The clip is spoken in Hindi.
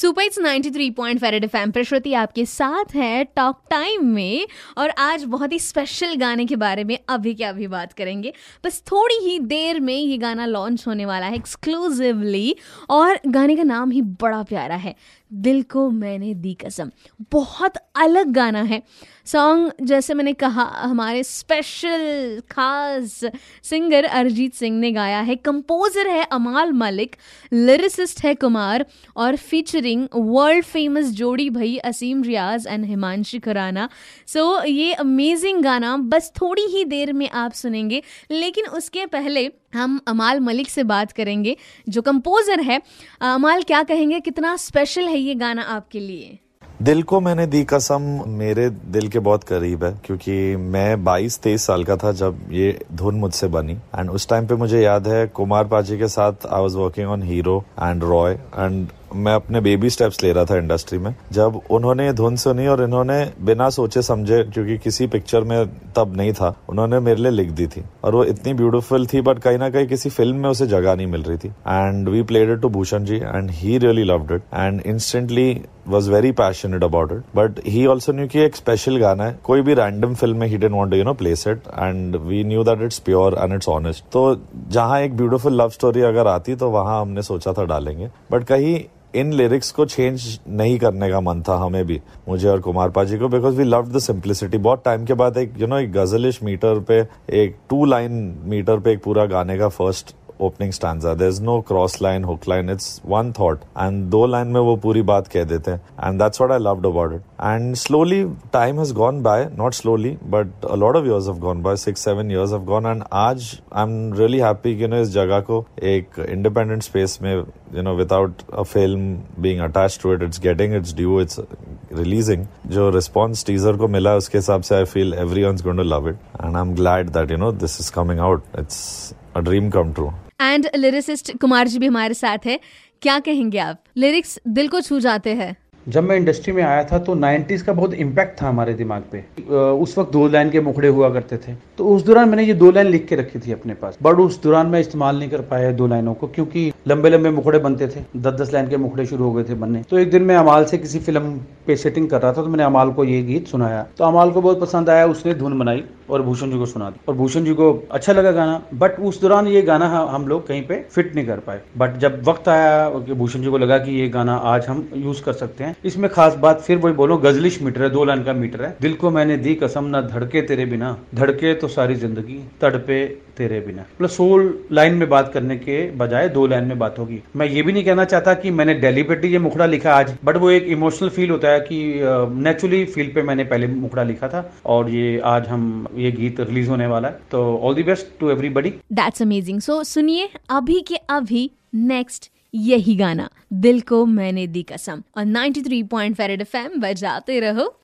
सुपर इट्स 93 पॉइंट फेरेड एफएम एम श्रुति आपके साथ है टॉक टाइम में। और आज बहुत ही स्पेशल गाने के बारे में अभी क्या अभी बात करेंगे। बस थोड़ी ही देर में ये गाना लॉन्च होने वाला है एक्सक्लूसिवली और गाने का नाम ही बड़ा प्यारा है। दिल को मैंने दी कसम। बहुत अलग गाना है। सॉन्ग जैसे मैंने कहा, हमारे स्पेशल खास सिंगर अरिजीत सिंह ने गाया है। कंपोजर है अमाल मलिक लिरिसिस्ट है कुमार और फीचरिंग वर्ल्ड फ़ेमस जोड़ी भाई असीम रियाज एंड हिमांशी खुराना। सो ये अमेजिंग गाना, बस थोड़ी ही देर में आप सुनेंगे, लेकिन उसके पहले हम अमाल मलिक से बात करेंगे, जो कंपोजर है। अमाल, क्या कहेंगे? कितना स्पेशल है ये गाना आपके लिए? दिल को मैंने दी कसम, मेरे दिल के बहुत करीब है, क्योंकि मैं 22-23 साल का था जब ये धुन मुझसे बनी। एंड उस टाइम पे मुझे याद है, कुमार पाजी के साथ I was working on hero and Roy and मैं अपने बेबी स्टेप्स ले रहा था इंडस्ट्री में, जब उन्होंने ये धुन सुनी और इन्होंने बिना सोचे समझे, क्योंकि किसी पिक्चर में तब नहीं था, उन्होंने मेरे लिए लिख दी थी। और वो इतनी ब्यूटीफुल थी बट कहीं ना कहीं किसी फ़िल्म में उसे जगह नहीं मिल रही थी। And we played it to Bhushan ji and he really loved it and instantly was very passionate about it but he also knew की एक स्पेशल गाना है। कोई भी रैंडम फ़िल्म में he didn't want you know place it and we knew that it's pure and it's honest तो जहाँ एक ब्यूटीफुल लव स्टोरी अगर आती तो वहाँ हमने सोचा था डालेंगे। बट कहीं इन लिरिक्स को चेंज नहीं करने का मन था हमें भी, मुझे और कुमार पाजी को because we love the simplicity बहुत टाइम के बाद एक यू नो एक गजलिश मीटर पे, एक टू लाइन मीटर पे एक पूरा गाने का first opening stanza there is no cross line hook line it's one thought and दो लाइन में वो पूरी बात कह देते हैं. And that's what I loved about it and slowly time has gone by not slowly but a of years have gone by six seven years have gone and आज आई एम रियली हैप्पी कि नो इस जगह को एक इंडिपेंडेंट स्पेस में you know without a film being attached to it it's getting it's due it's जो रिस्पॉन्स टीजर को मिला उसके हिसाब से I feel every one going to love it and I am glad that you know this is coming out it's a dream come true and lyricist Kumar ji भी हमारे साथ है। क्या कहेंगे आप? लिरिक्स दिल को छू जाते हैं। जब मैं इंडस्ट्री में आया था तो 90s का बहुत इम्पैक्ट था हमारे दिमाग पे। उस वक्त दो लाइन के मुखड़े हुआ करते थे। तो उस दौरान मैंने ये दो लाइन लिख के रखी थी अपने पास। बट उस दौरान मैं इस्तेमाल नहीं कर पाया दो लाइनों को क्योंकि लंबे लंबे मुखड़े बनते थे। दस दस लाइन के मुखड़े शुरू हो गए थे बनने। तो एक दिन मैं अमाल से किसी फ़िल्म पे सेटिंग कर रहा था तो मैंने अमाल को ये गीत सुनाया। तो अमाल को बहुत पसंद आया, उसने धुन बनाई और भूषण जी को सुना दी। और भूषण जी को अच्छा लगा गाना बट उस दौरान ये गाना हम लोग कहीं पे फिट नहीं कर पाए। बट जब वक्त आया कि भूषण जी को लगा कि ये गाना आज हम यूज़ कर सकते हैं, इसमें खास बात फिर वही बोलो, गजलिश मीटर है, दो लाइन का मीटर है। दिल को मैंने दी कसम, ना धड़के तेरे बिना। धड़के तो सारी ज़िंदगी तड़पे तेरे बिना। प्लस सोल लाइन में बात करने के बजाय दो लाइन में बात होगी। मैं ये भी नहीं कहना चाहता कि मैंने डेलीबरेटली ये मुखड़ा लिखा आज बट वो एक इमोशनल फील होता है कि नेचुरली फील पे मैंने पहले मुखड़ा लिखा था, और ये आज हम, ये गीत रिलीज़ होने वाला है। तो all the best to everybody that's amazing so सुनिए, अभी के अभी नेक्स्ट यही गाना, दिल को मैंने दी कसम और 93.5 पॉइंट बजाते रहो।